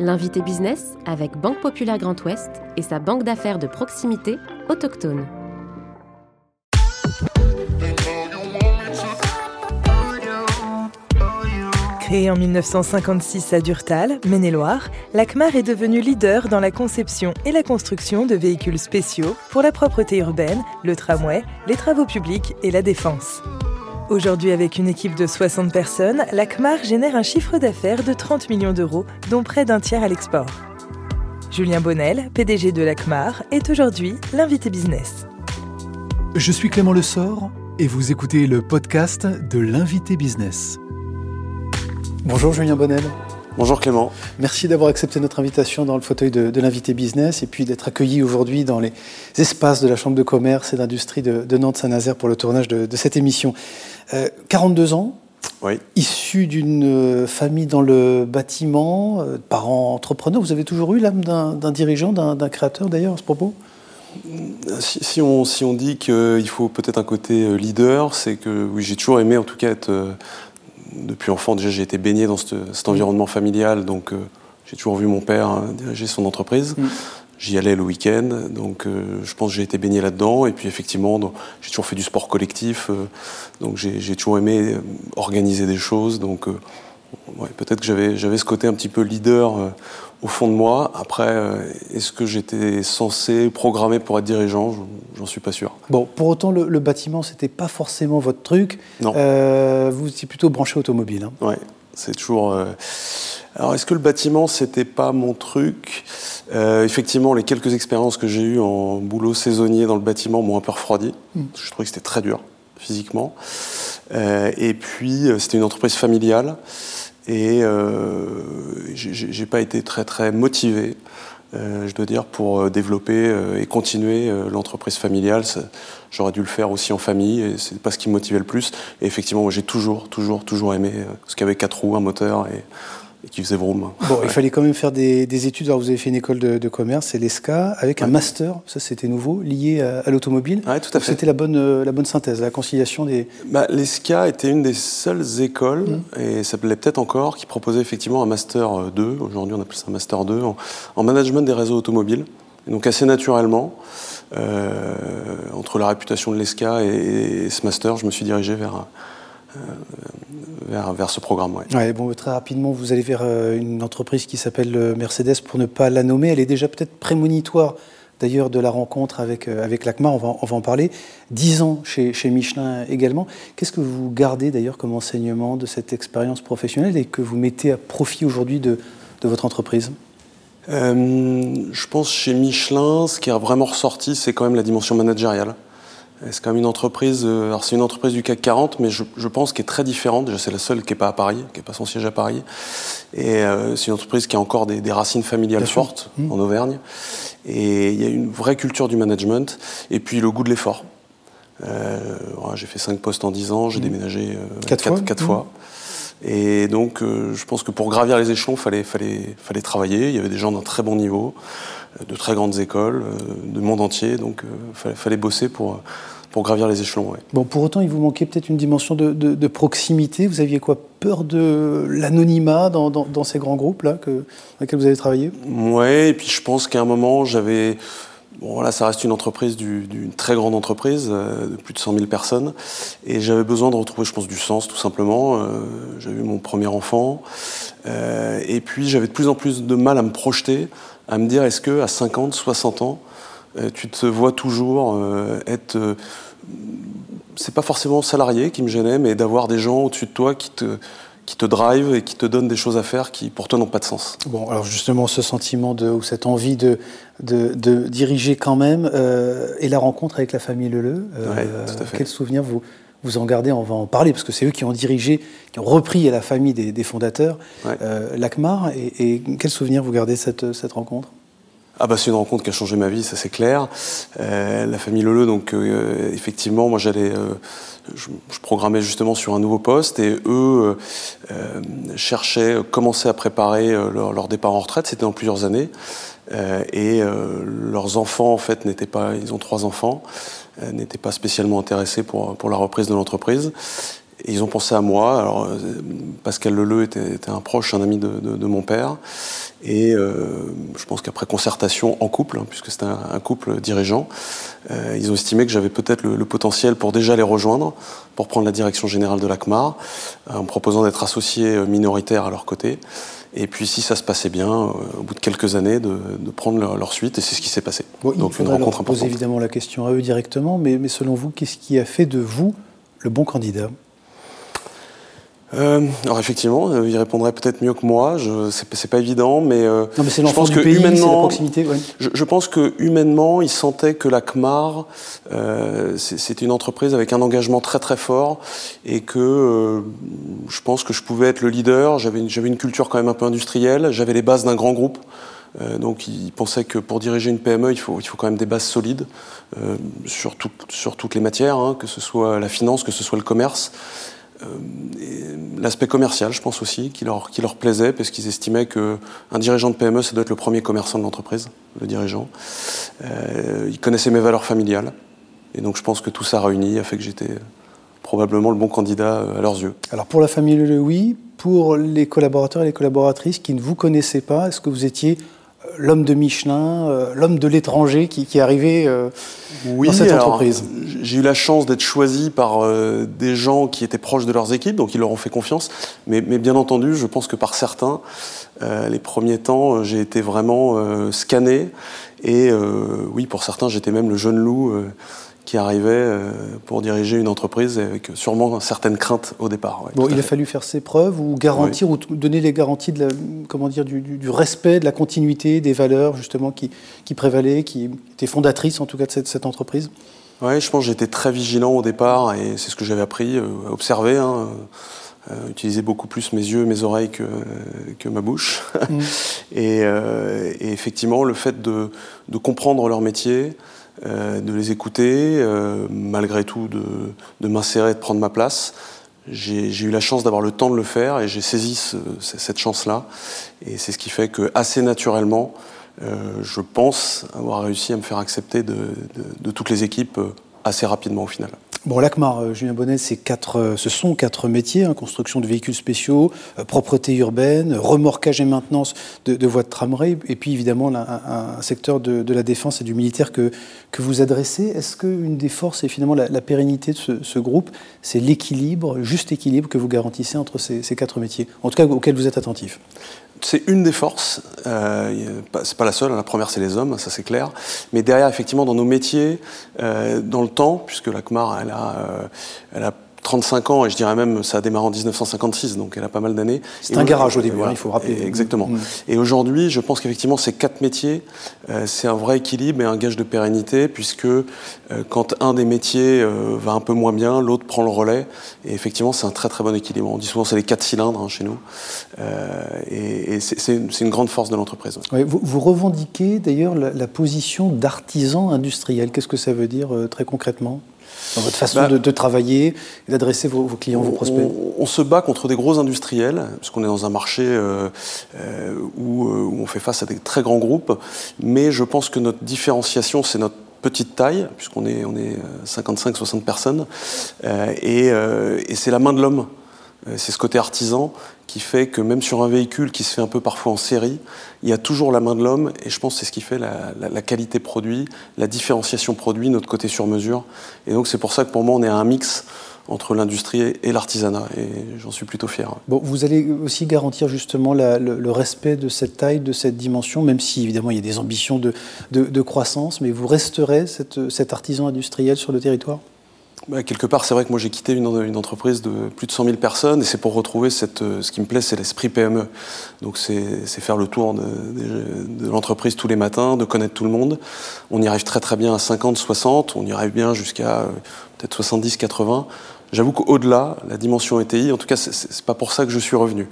L'invité business avec Banque Populaire Grand Ouest et sa banque d'affaires de proximité autochtone. Créée en 1956 à Durtal, Maine-et-Loire, l'ACMAR est devenue leader dans la conception et la construction de véhicules spéciaux pour la propreté urbaine, le tramway, les travaux publics et la défense. Aujourd'hui, avec une équipe de 60 personnes, l'ACMAR génère un chiffre d'affaires de 30 millions d'euros, dont près d'un tiers à l'export. Julien Bonnel, PDG de l'ACMAR, est aujourd'hui l'invité business. Je suis Clément Lessort et vous écoutez le podcast de l'invité business. Bonjour Julien Bonnel. Bonjour Clément. Merci d'avoir accepté notre invitation dans le fauteuil de, l'invité business et puis d'être accueilli aujourd'hui dans les espaces de la Chambre de commerce et d'industrie de, Nantes-Saint-Nazaire pour le tournage de, cette émission. 42 euh, ans, oui. issu d'une euh, famille dans le bâtiment, euh, parents entrepreneurs. Vous avez toujours eu l'âme d'un dirigeant, d'un créateur d'ailleurs à ce propos? Si, on, si on dit qu'il faut peut-être un côté leader, c'est que oui, j'ai toujours aimé en tout cas être depuis enfant, déjà, j'ai été baigné dans cet, environnement familial, donc j'ai toujours vu mon père hein, diriger son entreprise. Mm. J'y allais le week-end, donc euh, je pense que j'ai été baigné là-dedans. Et puis effectivement, j'ai toujours fait du sport collectif, euh, donc j'ai toujours aimé organiser des choses. Donc peut-être que j'avais ce côté un petit peu leader au fond de moi. Après, euh, est-ce que j'étais censé, programmer pour être dirigeant? J'en suis pas sûr. Bon, pour autant, le, le bâtiment, c'était pas forcément votre truc. Non. Euh, vous étiez plutôt branché automobile. Hein. Oui, c'est toujours. Euh, alors, est-ce que le bâtiment, c'était pas mon truc? Effectivement, les quelques expériences que j'ai eues en boulot saisonnier dans le bâtiment m'ont un peu refroidi. Hmm. Je trouvais que c'était très dur physiquement. et puis, c'était une entreprise familiale. Et euh, j'ai pas été très très motivé, euh, je dois dire, pour euh, développer euh, et continuer l'entreprise familiale. J'aurais dû le faire aussi en famille, et c'est pas ce qui me motivait le plus. Et effectivement, j'ai toujours, toujours, toujours aimé ce qu'avait quatre roues, un moteur et qui faisait vroom. Bon, il fallait quand même faire des, études. Alors, vous avez fait une école de, commerce, c'est l'ESCA, avec un master, ça c'était nouveau, lié à, l'automobile. Oui, tout à fait. C'était la bonne, euh, la bonne synthèse, la conciliation des. Bah, L'ESCA était une des seules écoles, mmh. et ça plaît peut-être encore, qui proposait effectivement un master 2, euh, aujourd'hui on appelle ça un master 2, en, management des réseaux automobiles. Et donc assez naturellement, euh, entre la réputation de l'ESCA et, et, ce master, je me suis dirigé vers vers, vers, ce programme. Ouais. bon, très rapidement, vous allez vers euh, une entreprise qui s'appelle euh, Mercedes, pour ne pas la nommer. Elle est déjà peut-être prémonitoire d'ailleurs de la rencontre avec, euh, avec l'ACMA, on va, on va en parler. Dix ans chez, chez Michelin également. Qu'est-ce que vous gardez d'ailleurs comme enseignement de cette expérience professionnelle et que vous mettez à profit aujourd'hui de, de votre entreprise? Je pense chez Michelin, ce qui a vraiment ressorti, c'est quand même la dimension managériale. C'est quand même une entreprise, euh, alors c'est une entreprise du CAC 40, mais je, je pense qu'elle est très différente. Déjà, c'est la seule qui n'est pas à Paris, qui n'est pas son siège à Paris. Et euh, c'est une entreprise qui a encore des, des racines familiales fortes mmh. en Auvergne. Et il y a une vraie culture du management. Et puis le goût de l'effort. Euh, j'ai fait 5 postes en 10 ans, j'ai mmh. déménagé euh, 4, fois. Quatre fois. Et donc, euh, je pense que pour gravir les échelons, il fallait, fallait, fallait travailler. Il y avait des gens d'un très bon niveau, de très grandes écoles, de monde entier. Donc, il fallait, fallait, bosser pour, pour gravir les échelons. Bon, pour autant, il vous manquait peut-être une dimension de, proximité. Vous aviez quoi Peur de l'anonymat dans, dans, ces grands groupes là que, dans lesquels vous avez travaillé? Oui, et puis je pense qu'à un moment, j'avais. Bon, là, ça reste une entreprise, d'une très grande entreprise, euh, de plus de 100 000 personnes. Et j'avais besoin de retrouver, je pense, du sens, tout simplement. Euh, j'avais eu mon premier enfant. Euh, et puis, j'avais de plus en plus de mal à me projeter, à me dire, est-ce que à 50, 60 ans, tu te vois toujours être. C'est pas forcément salarié qui me gênait, mais d'avoir des gens au-dessus de toi qui te, qui te drive et qui te donnent des choses à faire qui pour toi n'ont pas de sens. Bon, alors justement, ce sentiment de, ou cette envie de, de, de diriger quand même, et la rencontre avec la famille Leleu, euh, quel souvenir vous, vous en gardez? On va en parler, parce que c'est eux qui ont dirigé, qui ont repris à la famille des, des fondateurs l'ACMAR, et, et, quel souvenir vous gardez cette, cette rencontre? Ah bah c'est une rencontre qui a changé ma vie, ça c'est clair. Euh, la famille Leleu, donc euh, effectivement, moi j'allais, euh, je, je, programmais justement sur un nouveau poste et eux euh, cherchaient, commençaient à préparer leur, leur, départ en retraite. C'était dans plusieurs années et leurs enfants en fait n'étaient pas, ils ont trois enfants, n'étaient pas spécialement intéressés pour pour la reprise de l'entreprise. Et ils ont pensé à moi. Alors, Pascal Leleu était, était, un proche, un ami de, de, de mon père. Et je pense qu'après concertation en couple, hein, puisque c'était un, couple dirigeant, ils ont estimé que j'avais peut-être le, le, potentiel pour déjà les rejoindre, pour prendre la direction générale de l'ACMAR, en me proposant d'être associé minoritaire à leur côté. Et puis, si ça se passait bien, euh, au bout de quelques années, de, prendre leur, suite, et c'est ce qui s'est passé. Donc, une rencontre leur poser évidemment la question à eux directement, mais, mais selon vous, qu'est-ce qui a fait de vous le bon candidat? Euh, alors effectivement, euh, il répondrait peut-être mieux que moi. Je, c'est, pas évident, mais, euh, non, mais c'est je pense que pays, humainement, la proximité. Je, pense que humainement, il sentait que la CMAR, euh, c'est, une entreprise avec un engagement très très fort et que euh, je pense que je pouvais être le leader. J'avais une, j'avais une culture quand même un peu industrielle. J'avais les bases d'un grand groupe. donc il pensait que pour diriger une PME, il faut, il faut quand même des bases solides sur, tout, sur toutes les matières, hein, que ce soit la finance, que ce soit le commerce. Euh, l'aspect commercial, je pense aussi, qui leur, qui leur plaisait, parce qu'ils estimaient qu'un dirigeant de PME, ça doit être le premier commerçant de l'entreprise, le dirigeant. Euh, ils connaissaient mes valeurs familiales. Et donc je pense que tout ça réuni a fait que j'étais probablement le bon candidat euh, à leurs yeux. Alors pour la famille Le oui, pour les collaborateurs et les collaboratrices qui ne vous connaissaient pas, est-ce que vous étiez l'homme de Michelin, l'homme de l'étranger qui, arrivé euh, oui, dans cette entreprise? J'ai eu la chance d'être choisi par euh, des gens qui étaient proches de leurs équipes, donc ils leur ont fait confiance. Mais, bien entendu, je pense que par certains, les premiers temps, j'ai été vraiment scanné. Et oui, pour certains, j'étais même le jeune loup qui arrivait euh, pour diriger une entreprise avec sûrement certaines craintes au départ. bon, il a fallu faire ses preuves ou garantir ou donner les garanties de la, comment dire, du, respect, de la continuité, des valeurs justement qui, qui prévalaient, qui étaient fondatrices en tout cas de cette, cette entreprise? Oui, je pense que j'étais très vigilant au départ et c'est ce que j'avais appris, euh, à observer. Hein, euh, utiliser beaucoup plus mes yeux, mes oreilles que, que ma bouche. Mm. et, et, effectivement, le fait de, de comprendre leur métier, euh, de les écouter, euh, malgré tout de, de m'insérer, de prendre ma place. J'ai eu la chance d'avoir le temps de le faire et j'ai saisi cette chance-là. Et c'est ce qui fait que assez naturellement, euh, je pense avoir réussi à me faire accepter de, toutes les équipes assez rapidement au final. Bon, l'ACMAR, euh, Julien Bonnet, quatre, euh, ce sont quatre métiers hein, construction de véhicules spéciaux, euh, propreté urbaine, remorquage et maintenance de, voies de tramway, et puis évidemment un, secteur de, la défense et du militaire que, que vous adressez. Est-ce qu'une des forces et finalement la, pérennité de ce, groupe, c'est l'équilibre, juste équilibre que vous garantissez entre ces, ces quatre métiers, en tout cas auquel vous êtes attentif? C'est une des forces. Euh, c'est pas la seule. Hein. La première, c'est les hommes, ça c'est clair. Mais derrière, effectivement, dans nos métiers, euh, dans le temps, puisque la CMAR, elle a, euh, elle a 35 ans, et je dirais même, ça a démarré en 1956, donc elle a pas mal d'années. C'est un garage au début, hein, il faut rappeler. exactement. Mm. Et aujourd'hui, je pense qu'effectivement, ces quatre métiers, euh, c'est un vrai équilibre et un gage de pérennité, puisque euh, quand un des métiers euh, va un peu moins bien, l'autre prend le relais. Et effectivement, c'est un très très bon équilibre. On dit souvent c'est les quatre cylindres hein, chez nous. et, c'est une, grande force de l'entreprise. vous, revendiquez d'ailleurs la, la position d'artisan industriel. Qu'est-ce que ça veut dire très concrètement? Dans votre façon bah, de, travailler et d'adresser vos, clients, vos prospects on, se bat contre des gros industriels, puisqu'on est dans un marché euh, euh, où, euh, où, on fait face à des très grands groupes, mais je pense que notre différenciation, c'est notre petite taille, puisqu'on est, on est 55-60 personnes, et, et c'est la main de l'homme. C'est ce côté artisan qui fait que même sur un véhicule qui se fait un peu parfois en série, il y a toujours la main de l'homme, et je pense que c'est ce qui fait la, qualité produit, la différenciation produit, notre côté sur mesure. Et donc c'est pour ça que pour moi on est à un mix entre l'industrie et l'artisanat, et j'en suis plutôt fier. Bon, vous allez aussi garantir justement le, respect de cette taille, de cette dimension, même si évidemment il y a des ambitions de, de, croissance, mais vous resterez cet artisan industriel sur le territoire? Bah, quelque part, c'est vrai que moi j'ai quitté une, entreprise de plus de 100 000 personnes et c'est pour retrouver cette, euh, ce qui me plaît, c'est l'esprit PME. Donc c'est faire le tour de, l'entreprise tous les matins, de connaître tout le monde. On y arrive très très bien à 50, 60, on y arrive bien jusqu'à euh, peut-être 70, 80. J'avoue qu'au-delà, la dimension ETI, en tout cas, c'est pas pour ça que je suis revenu.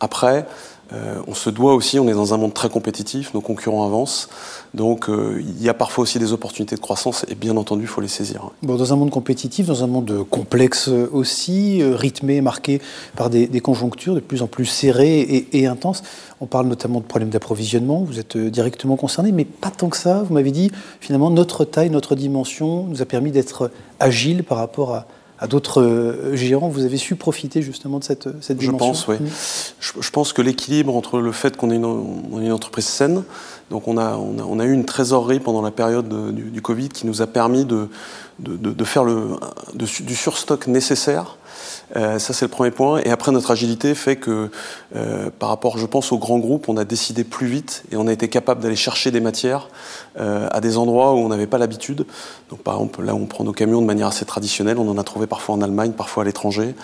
Après, euh, on se doit aussi, on est dans un monde très compétitif, nos concurrents avancent, donc euh, il y a parfois aussi des opportunités de croissance et bien entendu, il faut les saisir. Dans un monde compétitif, dans un monde complexe aussi, euh, rythmé, marqué par des, conjonctures de plus en plus serrées et, intenses, on parle notamment de problèmes d'approvisionnement, vous êtes directement concerné, mais pas tant que ça, vous m'avez dit, finalement, notre taille, notre dimension nous a permis d'être agile par rapport à, à d'autres géants. Vous avez su profiter justement de cette, cette dimension Je pense, oui. Mmh. Je, pense que l'équilibre entre le fait qu'on est une, entreprise saine, donc on a, eu une trésorerie pendant la période du, Covid qui nous a permis de, faire du surstock nécessaire euh, ça, c'est le premier point. Et après, notre agilité fait que, euh, par rapport, je pense, aux grands groupes, on a décidé plus vite et on a été capable d'aller chercher des matières euh, à des endroits où on n'avait pas l'habitude. Donc, par exemple, là, on prend nos camions de manière assez traditionnelle. On en a trouvé parfois en Allemagne, parfois à l'étranger,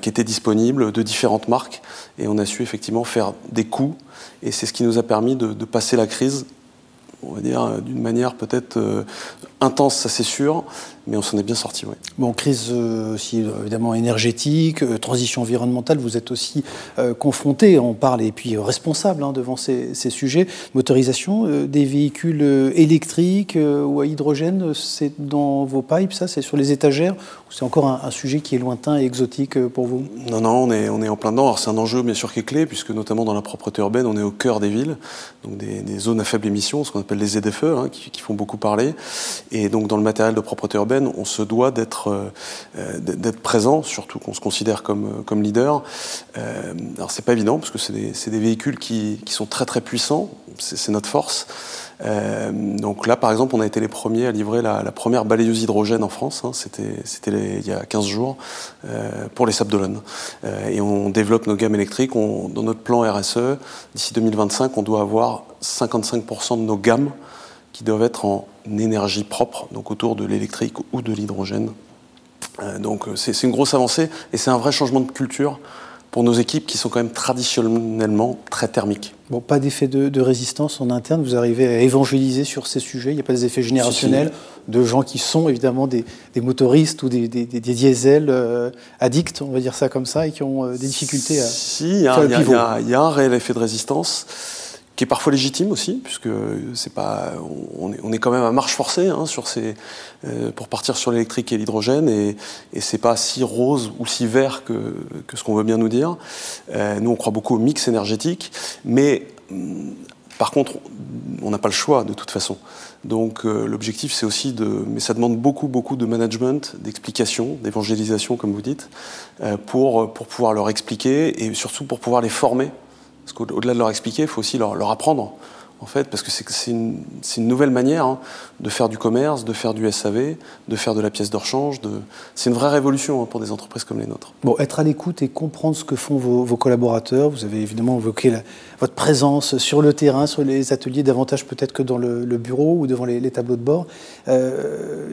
qui étaient disponibles de différentes marques. Et on a su effectivement faire des coûts. Et c'est ce qui nous a permis de, passer la crise on va dire, d'une manière peut-être intense, ça c'est sûr, mais on s'en est bien sorti. Oui. Bon, crise euh, aussi euh, évidemment énergétique, euh, transition environnementale, vous êtes aussi confronté, on parle, et puis responsable hein, devant ces, sujets. Motorisation des véhicules électriques ou à hydrogène, c'est dans vos pipes, ça C'est sur les étagères Ou c'est encore un, sujet qui est lointain et exotique pour vous? Non, non, on est, on est en plein dedans. Alors c'est un enjeu bien sûr qui est clé, puisque notamment dans la propreté urbaine, on est au cœur des villes, donc des, zones à faible émission, ce qu'on appelle les ZFE, hein, qui, qui font beaucoup parler. Et donc dans le matériel de propreté urbaine, on se doit d'être euh, euh, d'être présent, surtout qu'on se considère comme, euh, comme leader. alors c'est pas évident parce que c'est des, véhicules qui, sont très très puissants, c'est notre force. donc là, par exemple, on a été les premiers à livrer la, première balayeuse hydrogène en France. Hein. C'était il y a 15 jours pour les Sables d'Olonne. et on développe nos gammes électriques. dans notre plan RSE, d'ici 2025, on doit avoir 55% de nos gammes qui doivent être en énergie propre, donc autour de l'électrique ou de l'hydrogène. Euh, donc euh, c'est une grosse avancée et c'est un vrai changement de culture pour nos équipes qui sont quand même traditionnellement très thermiques. Bon, pas d'effet de, résistance en interne, vous arrivez à évangéliser sur ces sujets, il n'y a pas des effets générationnels de gens qui sont évidemment des, motoristes ou des, des, diesels euh, addicts, on va dire ça comme ça, et qui ont des difficultés à... Si, il y, y, a un réel effet de résistance qui est parfois légitime aussi, puisque c'est pas, on est, on est, quand même à marche forcée hein, sur ces, euh, pour partir sur l'électrique et l'hydrogène, et, et c'est pas si rose ou si vert que, que ce qu'on veut bien nous dire. Euh, nous, on croit beaucoup au mix énergétique, mais hum, par contre, on n'a pas le choix de toute façon. Donc euh, l'objectif, c'est aussi de, mais ça demande beaucoup, beaucoup de management, d'explication, d'évangélisation, comme vous dites, pour pour pouvoir leur expliquer et surtout pour pouvoir les former parce qu'au-delà de leur expliquer, il faut aussi leur, apprendre en fait, parce que c'est une, nouvelle manière hein, de faire du commerce, de faire du SAV, de faire de la pièce de rechange. De... C'est une vraie révolution hein, pour des entreprises comme les nôtres. Bon, être à l'écoute et comprendre ce que font vos, collaborateurs. Vous avez évidemment évoqué votre présence sur le terrain, sur les ateliers, davantage peut-être que dans le, bureau ou devant les, tableaux de bord. Euh,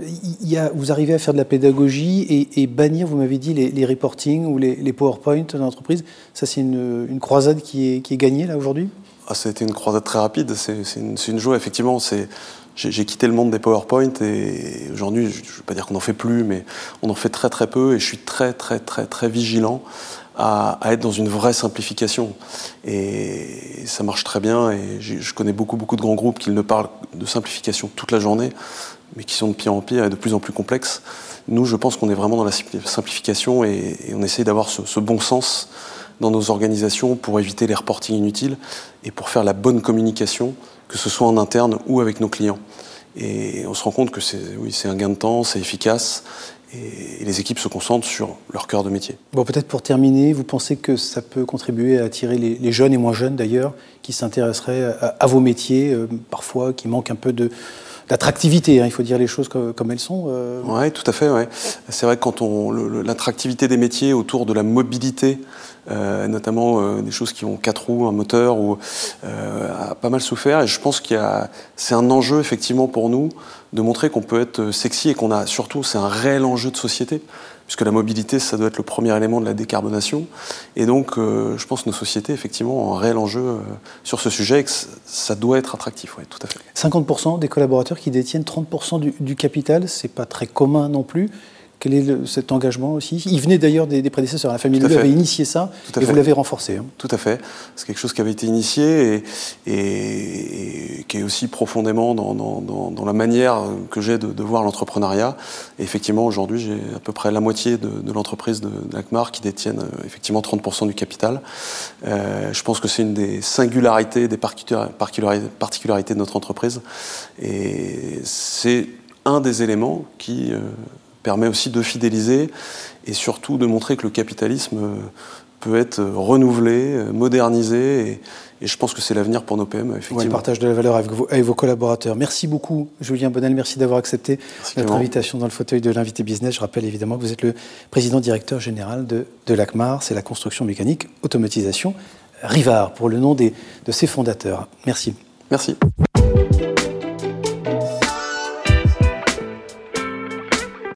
vous arrivez à faire de la pédagogie et, bannir, vous m'avez dit, les, les, reporting ou les, les PowerPoint dans. Ça, c'est une, une, croisade qui est, qui est gagnée là aujourd'hui? Ah, une croisade très rapide. C'est une, joie, effectivement. J'ai quitté le monde des PowerPoint et aujourd'hui, je ne veux pas dire qu'on n'en fait plus, mais on en fait très très peu et je suis très très très très vigilant à, être dans une vraie simplification. Et ça marche très bien et je connais beaucoup beaucoup de grands groupes qui ne parlent de simplification toute la journée, mais qui sont de pire en pire et de plus en plus complexes. Nous, je pense qu'on est vraiment dans la simplification et, on essaye d'avoir ce bon sens dans nos organisations pour éviter les reportings inutiles et pour faire la bonne communication, que ce soit en interne ou avec nos clients. Et on se rend compte que c'est oui, un gain de temps, c'est efficace, et les équipes se concentrent sur leur cœur de métier. Bon, peut-être pour terminer, vous pensez que ça peut contribuer à attirer les, jeunes et moins jeunes d'ailleurs, qui s'intéresseraient à, vos métiers, euh, parfois qui manquent un peu de, d'attractivité, hein, il faut dire les choses comme, elles sont. Euh. Oui, tout à fait. C'est vrai que quand on l'attractivité des métiers autour de la mobilité euh, notamment euh, des choses qui ont quatre roues, un moteur, ou, a pas mal souffert. Et je pense qu'il c'est un enjeu effectivement pour nous de montrer qu'on peut être sexy et qu'on a surtout, c'est un réel enjeu de société puisque la mobilité, ça doit être le premier élément de la décarbonation. Et donc, je pense que nos sociétés, effectivement, ont un réel enjeu sur ce sujet et que ça doit être attractif, oui, tout à fait. 50% des collaborateurs qui détiennent 30% du, du capital, c'est pas très commun non plus. Quel est cet engagement aussi? Il venait d'ailleurs des, prédécesseurs. La famille Leleu avait initié ça et vous l'avez renforcé. Hein. Tout à fait. C'est quelque chose qui avait été initié et, qui est aussi profondément dans, la manière que j'ai de, voir l'entrepreneuriat. Et effectivement, aujourd'hui, j'ai à peu près la moitié de, l'entreprise de, l'ACMAR qui détiennent euh, effectivement 30% du capital. Euh, je pense que c'est une des singularités, des particularités de notre entreprise. Et c'est un des éléments qui... Euh, permet aussi de fidéliser et surtout de montrer que le capitalisme peut être renouvelé, modernisé et, et je pense que c'est l'avenir pour nos PME, effectivement. Ouais, partage de la valeur avec vos, avec vos collaborateurs. Merci beaucoup, Julien Bonnel. Merci d'avoir accepté merci notre invitation dans le fauteuil de l'invité business. Je rappelle évidemment que vous êtes le président directeur général de, de l'ACMAR, c'est la construction mécanique, automatisation, Rivard, pour le nom des, de ses fondateurs. Merci. Merci.